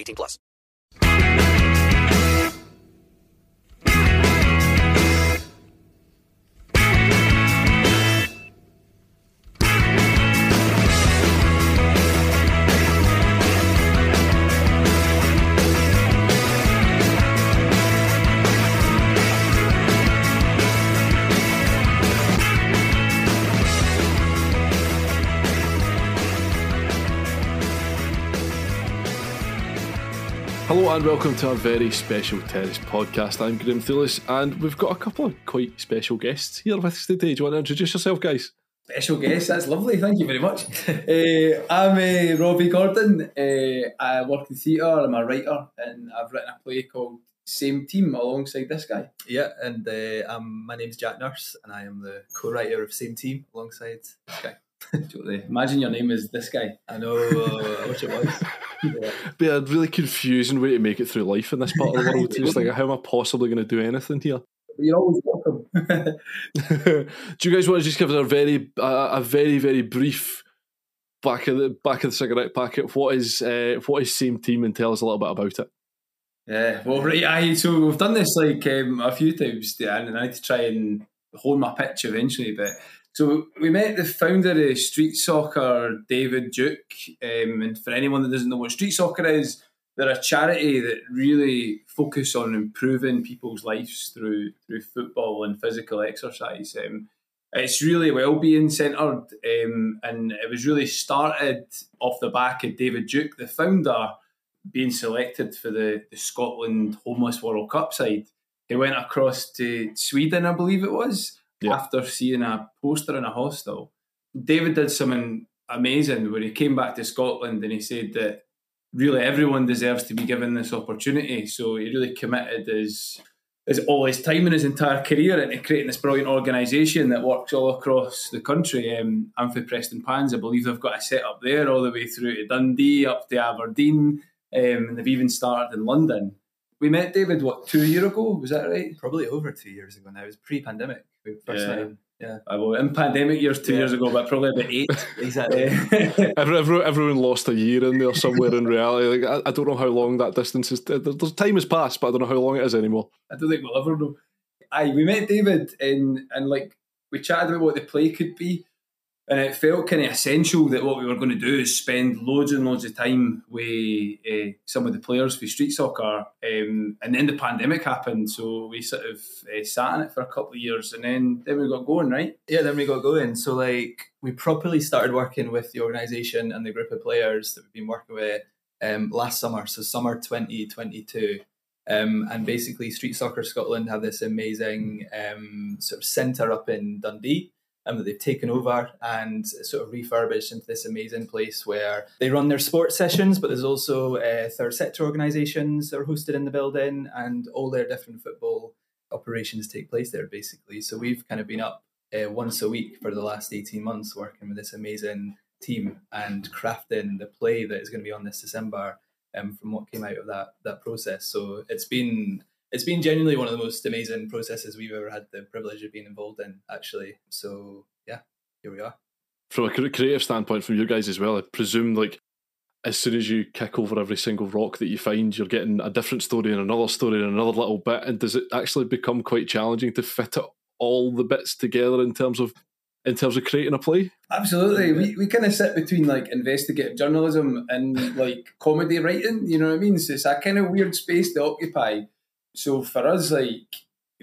18 plus. Hello and welcome to our very special Traverse podcast. I'm Graeme Thewliss and we've got a couple of quite special guests here with us today. Do you want to introduce yourself, guys? Special guest, that's lovely, thank you very much. uh, I'm uh, Robbie Gordon, uh, I work in theatre, I'm a writer, and I've written a play called Same Team alongside this guy. Yeah, and uh, um, my name's Jack Nurse, and I am the co-writer of Same Team alongside this guy. totally. Imagine your name is this guy. I know, uh, I wish it was. Yeah. Be a really confusing way to make it through life in this part of the world. It's like, how am I possibly going to do anything here? You're always welcome. do you guys want to just give us a very, uh, a very, very brief back of the back of the cigarette packet? What is, uh, what is same team, and tell us a little bit about it. Yeah, well, right, aye, so we've done this like um, a few times, Dan, and I need to try and hold my pitch eventually, but so we met the founder of Street Soccer, David Duke. Um, and for anyone that doesn't know what Street Soccer is, they're a charity that really focus on improving people's lives through through football and physical exercise. Um, it's really well-being centred, um, and it was really started off the back of David Duke, the founder, being selected for the, the Scotland Homeless World Cup side. He went across to Sweden, I believe it was, yeah. after seeing a poster in a hostel. David did something amazing where he came back to Scotland and he said that really everyone deserves to be given this opportunity. So he really committed his, his all his time and his entire career into creating this brilliant organisation that works all across the country. Um, for Prestonpans. I believe they've got a set up there all the way through to Dundee, up to Aberdeen, um, and they've even started in London. We met David, what, two year ago? Was that right? Probably over two years ago now. It was pre pandemic. First yeah. time. Yeah. Uh, well, in pandemic years, two yeah. years ago, but probably about eight. exactly. everyone, everyone lost a year in there somewhere in reality. Like, I, I, don't know how long that distance is. There's time has passed, but I don't know how long it is anymore. I don't think we'll ever know. Aye, we met David and and like we chatted about what the play could be, and it felt kind of essential that what we were going to do is spend loads and loads of time with uh, some of the players for street soccer. Um, and then the pandemic happened, so we sort of uh, sat in it for a couple of years, and then then we got going, right? Yeah, then we got going. So like we properly started working with the organisation and the group of players that we've been working with um, last summer, so summer twenty twenty two. Um, and basically, Street Soccer Scotland have this amazing um, sort of centre up in Dundee um, that they've taken over and sort of refurbished into this amazing place where they run their sports sessions, but there's also uh, third sector organisations that are hosted in the building, and all their different football operations take place there basically. So we've kind of been up uh, once a week for the last 18 months working with this amazing team and crafting the play that is going to be on this December um, from what came out of that that process. So it's been it's been genuinely one of the most amazing processes we've ever had the privilege of being involved in, actually. So yeah, here we are. From a creative standpoint, from you guys as well, I presume like as soon as you kick over every single rock that you find, you're getting a different story and another story and another little bit. And does it actually become quite challenging to fit it all the bits together in terms of in terms of creating a play? Absolutely. We we kind of sit between like investigative journalism and like comedy writing, you know what I mean? So it's a kind of weird space to occupy. So for us, like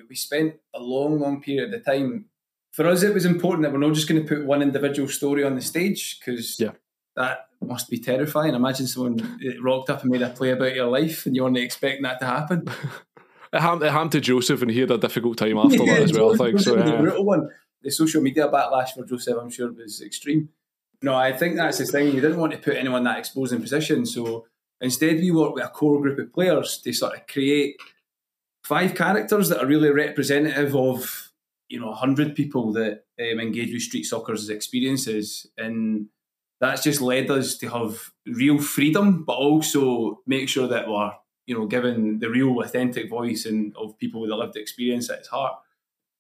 we spent a long, long period of time. For us, it was important that we're not just going to put one individual story on the stage because yeah. that must be terrifying. Imagine someone eh, rocked up and made a play about your life, and you weren't expecting that to happen. it happened, it Joseph, and he had a difficult time after yeah, that as well. I think so. Yeah. The brutal one the social media backlash for Joseph, I'm sure, was extreme. No, I think that's the thing. You didn't want to put anyone in that exposing position. So instead, we worked with a core group of players to sort of create five characters that are really representative of, you know, 100 people that um, engage with street soccer's experiences. And that's just led us to have real freedom, but also make sure that we're, you know, given the real authentic voice and of people with a lived experience at its heart.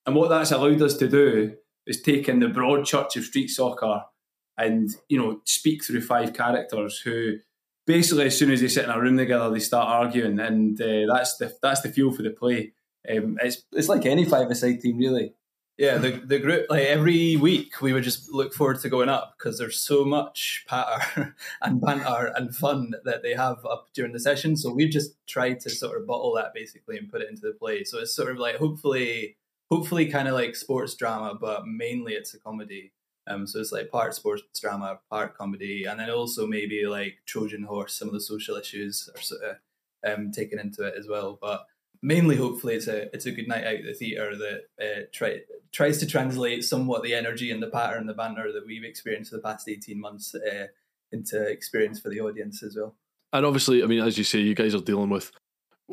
And what that's allowed us to do is take in the broad church of street soccer and, you know, speak through five characters who basically as soon as they sit in a room together they start arguing and uh, that's the that's the fuel for the play. Um, it's it's like any five-a-side team really. Yeah, the the group like every week we would just look forward to going up because there's so much patter and banter and fun that they have up during the session. So we just tried to sort of bottle that basically and put it into the play. So it's sort of like hopefully hopefully kind of like sports drama, but mainly it's a comedy. Um, so it's like part sports drama, part comedy, and then also maybe like Trojan Horse, some of the social issues are sort of um, taken into it as well. But mainly, hopefully, it's a it's a good night out at the theatre that uh, try, tries to translate somewhat the energy and the pattern, the banter that we've experienced for the past eighteen months uh, into experience for the audience as well. And obviously, I mean, as you say, you guys are dealing with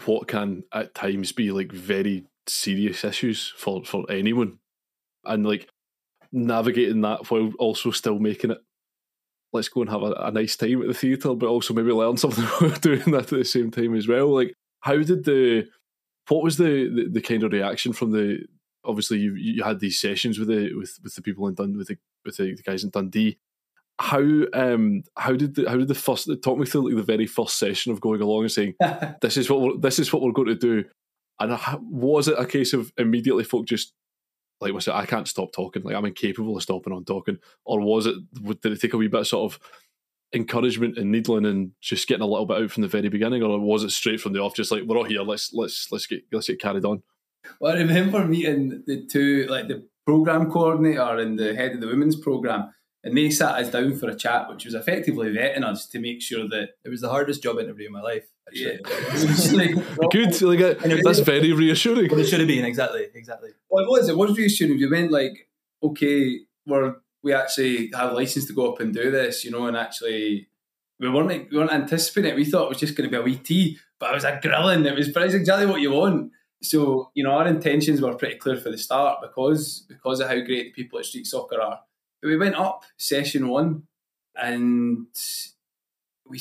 what can at times be like very serious issues for for anyone, and like navigating that while also still making it. Let's go and have a, a nice time at the theatre, but also maybe learn something while doing that at the same time as well. Like, how did the what was the, the, the kind of reaction from the obviously you you had these sessions with the with, with the people in Dundee with the with the, the guys in Dundee. How um how did the how did the first talk me through like the very first session of going along and saying this is what we're, this is what we're going to do and was it a case of immediately folk just like was it I can't stop talking, like I'm incapable of stopping on talking, or was it did it take a wee bit of sort of encouragement and needling and just getting a little bit out from the very beginning, or was it straight from the off, just like we're all here, let's let's let's get let's get carried on. Well, I remember meeting the two, like the program coordinator and the head of the women's program, and they sat us down for a chat, which was effectively vetting us to make sure that it was the hardest job interview of my life. Yeah. Good. Like, uh, that's very reassuring. Well, it should have been exactly, exactly. Well, it was. It was reassuring. We went like, okay, we're we actually have a license to go up and do this, you know, and actually we weren't we weren't anticipating it. We thought it was just going to be a wee tea, but it was a grilling. It was pretty exactly what you want. So you know, our intentions were pretty clear for the start because because of how great the people at Street Soccer are. We went up session one, and we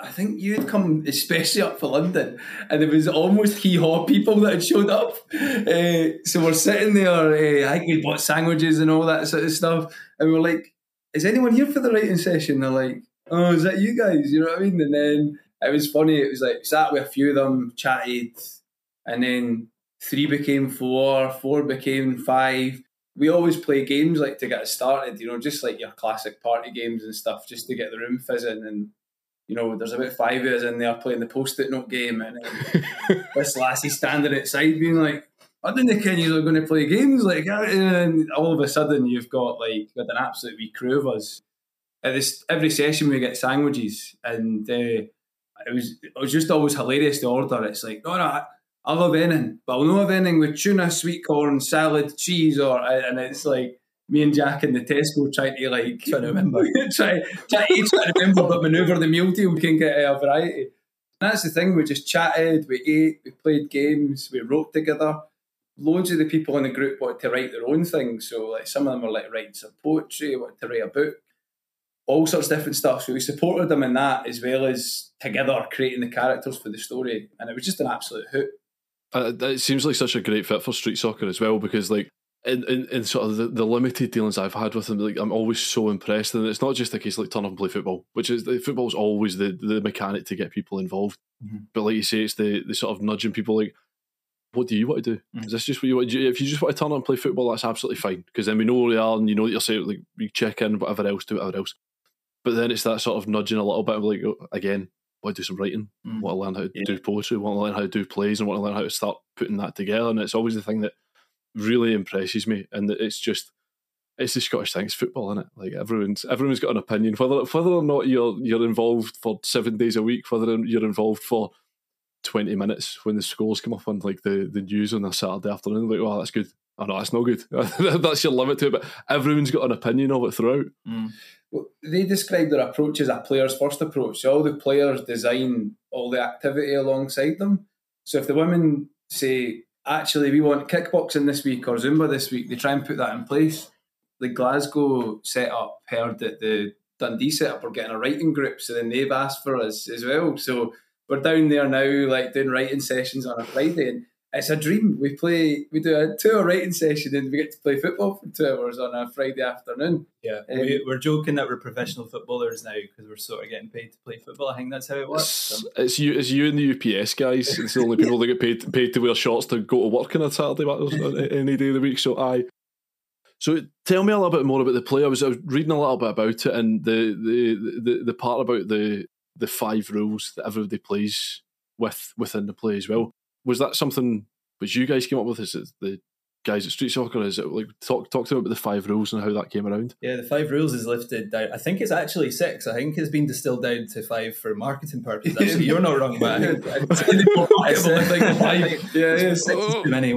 I think you'd come especially up for London, and there was almost hee haw people that had showed up. Uh, so we're sitting there. Uh, I think we bought sandwiches and all that sort of stuff, and we are like, "Is anyone here for the writing session?" They're like, "Oh, is that you guys?" You know what I mean? And then it was funny. It was like sat with a few of them, chatted, and then three became four, four became five. We always play games like to get us started, you know, just like your classic party games and stuff, just to get the room fizzing and you know, there's about five of us in there playing the post-it note game, and this lassie standing outside being like, "I didn't think you were going to play games like." And all of a sudden, you've got like got an absolute wee crew of us. At this every session, we get sandwiches, and uh, it was it was just always hilarious to order. It's like, no, no, I love anything, but I'll have anything with tuna, sweet corn, salad, cheese, or and it's like me and Jack in the Tesco trying to like trying to remember, try, try, try to remember, but manoeuvre the meal deal. We can get a variety. And that's the thing. We just chatted, we ate, we played games, we wrote together. Loads of the people in the group wanted to write their own things. So like some of them were like writing some poetry, wanted to write a book. all sorts of different stuff. So we supported them in that as well as together creating the characters for the story, and it was just an absolute hoot. Uh, it seems like such a great fit for street soccer as well because like in, in, in sort of the, the limited dealings I've had with them, like I'm always so impressed, and it's not just a case like turn up and play football, which is the football's always the the mechanic to get people involved. Mm-hmm. But like you say, it's the the sort of nudging people like. What do you want to do? Mm. Is this just what you want? to do? If you just want to turn up and play football, that's absolutely fine. Because then we know where you are, and you know what you're saying. Like we check in, whatever else, do whatever else. But then it's that sort of nudging a little bit of like, oh, again, want to do some writing, Mm. want to learn how to do poetry, want to learn how to do plays, and want to learn how to start putting that together. And it's always the thing that really impresses me. And it's just, it's the Scottish thing. It's football, isn't it? Like everyone's everyone's got an opinion, whether whether or not you're you're involved for seven days a week, whether you're involved for twenty minutes when the scores come up on like the, the news on a Saturday afternoon. Like, wow, that's good. Oh no, that's not good. that's your limit to it. But everyone's got an opinion of it throughout. Mm. Well, they describe their approach as a player's first approach. So all the players design all the activity alongside them. So if the women say, actually, we want kickboxing this week or Zumba this week, they try and put that in place. The Glasgow setup heard that the Dundee setup are getting a writing group, so then they've asked for us as well. So we're down there now, like doing writing sessions on a Friday, and it's a dream. We play, we do a two-hour writing session, and we get to play football for two hours on a Friday afternoon. Yeah, Um, we, we're joking that we're professional footballers now because we're sort of getting paid to play football. I think that's how it works. It's, So- it's you, it's you and the UPS guys. It's the only people that get paid paid to wear shorts to go to work on a Saturday or any day of the week. So I. So tell me a little bit more about the play. I was, I was reading a little bit about it and the the, the, the part about the the five rules that everybody plays with within the play as well. Was that something which you guys came up with? Is it the guys at Street Soccer? Is it like talk talk to me about the five rules and how that came around? Yeah, the five rules is lifted down. I think it's actually six. I think it's been distilled down to five for marketing purposes. Actually, you're not wrong, but I think it's, Yeah, yeah. six too many. uh,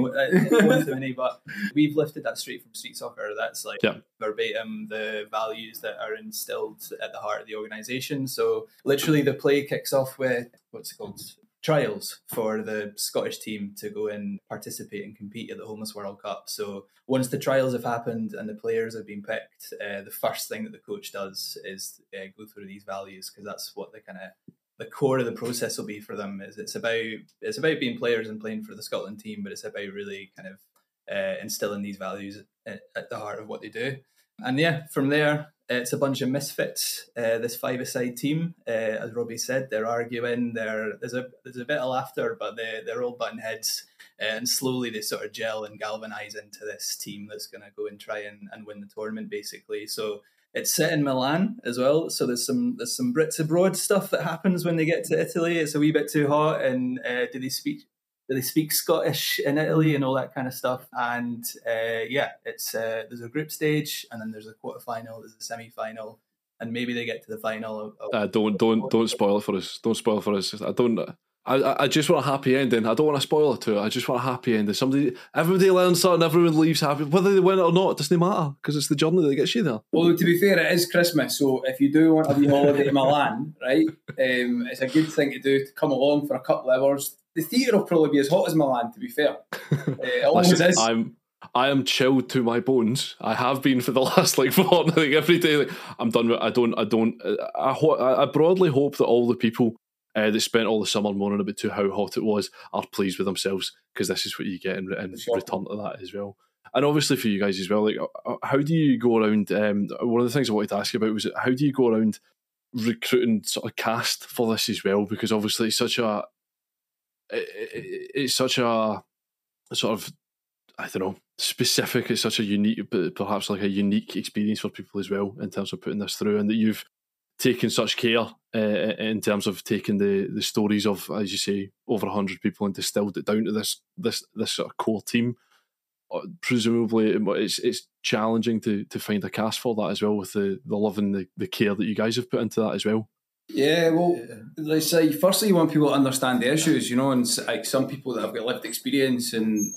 one too many, but we've lifted that straight from street soccer. That's like Yeah. verbatim the values that are instilled at the heart of the organisation. So literally, the play kicks off with what's it called? Trials for the Scottish team to go and participate and compete at the Homeless World Cup. So once the trials have happened and the players have been picked, uh, the first thing that the coach does is uh, go through these values because that's what the kind of the core of the process will be for them. Is it's about it's about being players and playing for the Scotland team, but it's about really kind of uh, instilling these values at, at the heart of what they do. And yeah, from there, it's a bunch of misfits. Uh, this five-a-side team, uh, as Robbie said, they're arguing. There, there's a there's a bit of laughter, but they they're all button heads, uh, and slowly they sort of gel and galvanize into this team that's going to go and try and, and win the tournament, basically. So it's set in Milan as well. So there's some there's some Brits abroad stuff that happens when they get to Italy. It's a wee bit too hot, and uh, do they speak they speak Scottish in Italy and all that kind of stuff? And uh, yeah, it's uh, there's a group stage, and then there's a quarter final, there's a semi final, and maybe they get to the final. Of, of- Uh, don't don't don't spoil it for us. Don't spoil it for us. I don't. I, I- I just want a happy ending. I don't want to spoil it to it. I just want a happy ending. Somebody, everybody learns something. Everyone leaves happy. Whether they win it or not, it doesn't matter because it's the journey that gets you there. Well, to be fair, it is Christmas, so if you do want a wee holiday in Milan, right, um, it's a good thing to do to come along for a couple of hours. The theatre will probably be as hot as Milan, to be fair. Uh, it always Listen, is. I'm I am chilled to my bones. I have been for the last like fortnight. Like every day, like I'm done with. I don't. I don't. I ho- I broadly hope that all the people uh, that spent all the summer moaning about to how hot it was are pleased with themselves because this is what you get in, in Sure. return to that as well. And obviously for you guys as well, like uh, how do you go around? Um, one of the things I wanted to ask you about was how do you go around recruiting sort of cast for this as well? Because obviously it's such a it, it, it's such a sort of I don't know specific. It's such a unique, but perhaps like a unique experience for people as well in terms of putting this through, and that you've taken such care uh, in terms of taking the the stories of, as you say, over hundred people and distilled it down to this this this sort of core team. Uh, Presumably, it's it's challenging to to find a cast for that as well, with the the love and the, the care that you guys have put into that as well. Yeah, well, let's say firstly, you want people to understand the issues, you know, and like some people that have got lived experience and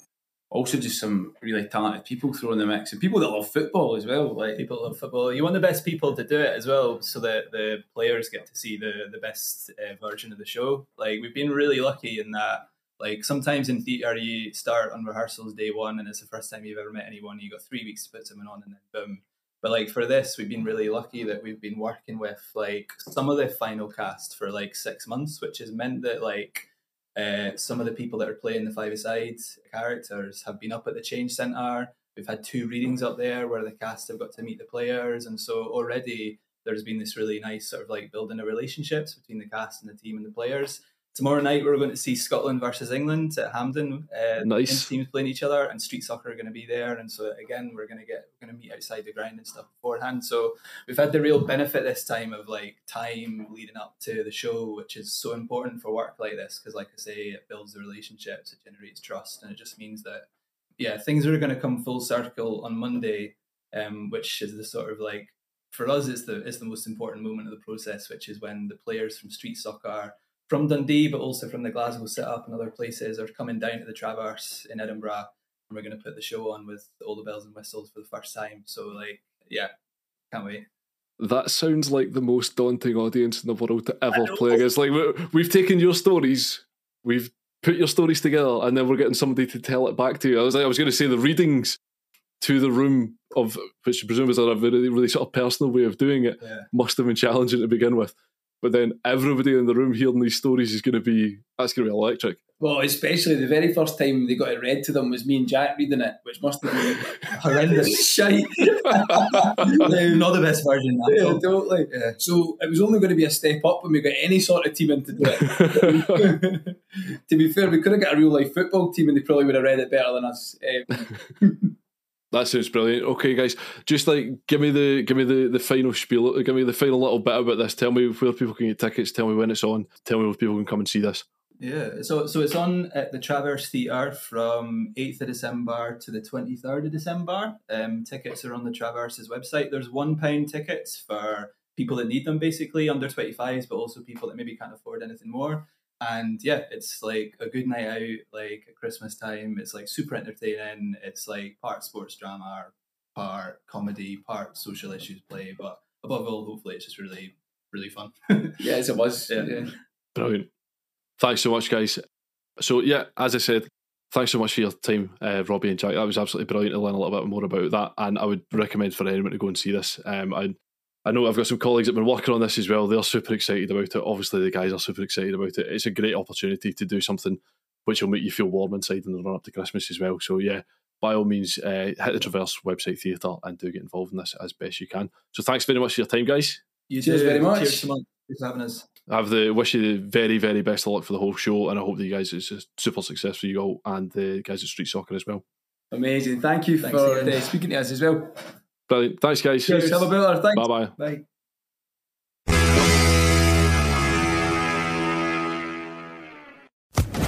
also just some really talented people thrown in the mix and people that love football as well. Like people love football. You want the best people to do it as well, so that the players get to see the the best uh, version of the show. Like we've been really lucky in that. Like sometimes in theatre, you start on rehearsals day one, and it's the first time you've ever met anyone. You got three weeks to put someone on, and then boom. But like for this, we've been really lucky that we've been working with like some of the final cast for like six months, which has meant that like uh, some of the people that are playing the five-a-side characters have been up at the Change Centre. We've had two readings up there where the cast have got to meet the players, and so already there's been this really nice sort of like building of relationships between the cast and the team and the players. Tomorrow night we're going to see Scotland versus England at Hampden. Uh, Nice. Teams playing each other, and Street Soccer are going to be there, and so again we're going to get we're going to meet outside the ground and stuff beforehand. So we've had the real benefit this time of like time leading up to the show, which is so important for work like this because, like I say, it builds the relationships, it generates trust, and it just means that yeah, things are going to come full circle on Monday, um, which is the sort of like for us it's the it's the most important moment of the process, which is when the players from Street Soccer from Dundee, but also from the Glasgow setup and other places are coming down to the Traverse in Edinburgh, and we're going to put the show on with all the bells and whistles for the first time. So like, yeah, can't wait. That sounds like the most daunting audience in the world to ever play against. Like we- we've taken your stories, we've put your stories together, and then we're getting somebody to tell it back to you. I was like, I was going to say the readings to the room of which I presume is a really, really sort of personal way of doing it. Yeah. Must have been challenging to begin with. But then everybody in the room hearing these stories is going to be that's going to be electric. Well, especially the very first time they got it read to them was me and Jack reading it, which must have been Horrendous. shite. Not the best version. at Yeah, all. totally. Yeah. So it was only going to be a step up when we got any sort of team in to do it. to be fair, we could have got a real life football team and they probably would have read it better than us. Um, That sounds brilliant. Okay, guys, just like give me the give me the, the final spiel. Give me the final little bit about this. Tell me where people can get tickets. Tell me when it's on. Tell me where people can come and see this. Yeah, so so it's on at the Traverse Theatre from 8th of December to the 23rd of December. Um, tickets are on the Traverse's website. There's one pound tickets for people that need them, basically under 25s, but also people that maybe can't afford anything more. And yeah, it's like a good night out, like at Christmas time. It's like super entertaining. It's like part sports drama, part comedy, part social issues play, but above all, hopefully, it's just really, really fun. yeah, as it was. Yeah. Yeah. Brilliant. Thanks so much, guys. So yeah, as I said, thanks so much for your time, uh, Robbie and Jack. That was absolutely brilliant to learn a little bit more about that, and I would recommend for anyone to go and see this. Um, I I know I've got some colleagues that have been working on this as well. They're super excited about it. Obviously, the guys are super excited about it. It's a great opportunity to do something which will make you feel warm inside in the run up to Christmas as well. So yeah, by all means, uh, hit the Traverse website theatre and do get involved in this as best you can. So thanks very much for your time, guys. You Cheers too. very much. Cheers so much. Thanks for having us. I have the wish you the very, very best of luck for the whole show, and I hope that you guys it's a super success for you all and the guys at Street Soccer as well. Amazing. Thank you Thanks for uh, speaking to us as well. Brilliant. Thanks, guys. Cheers. Have a better. Thanks. Bye bye. Bye.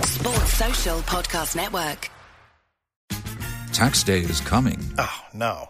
Sports Social Podcast Network. Tax day is coming. Oh, no.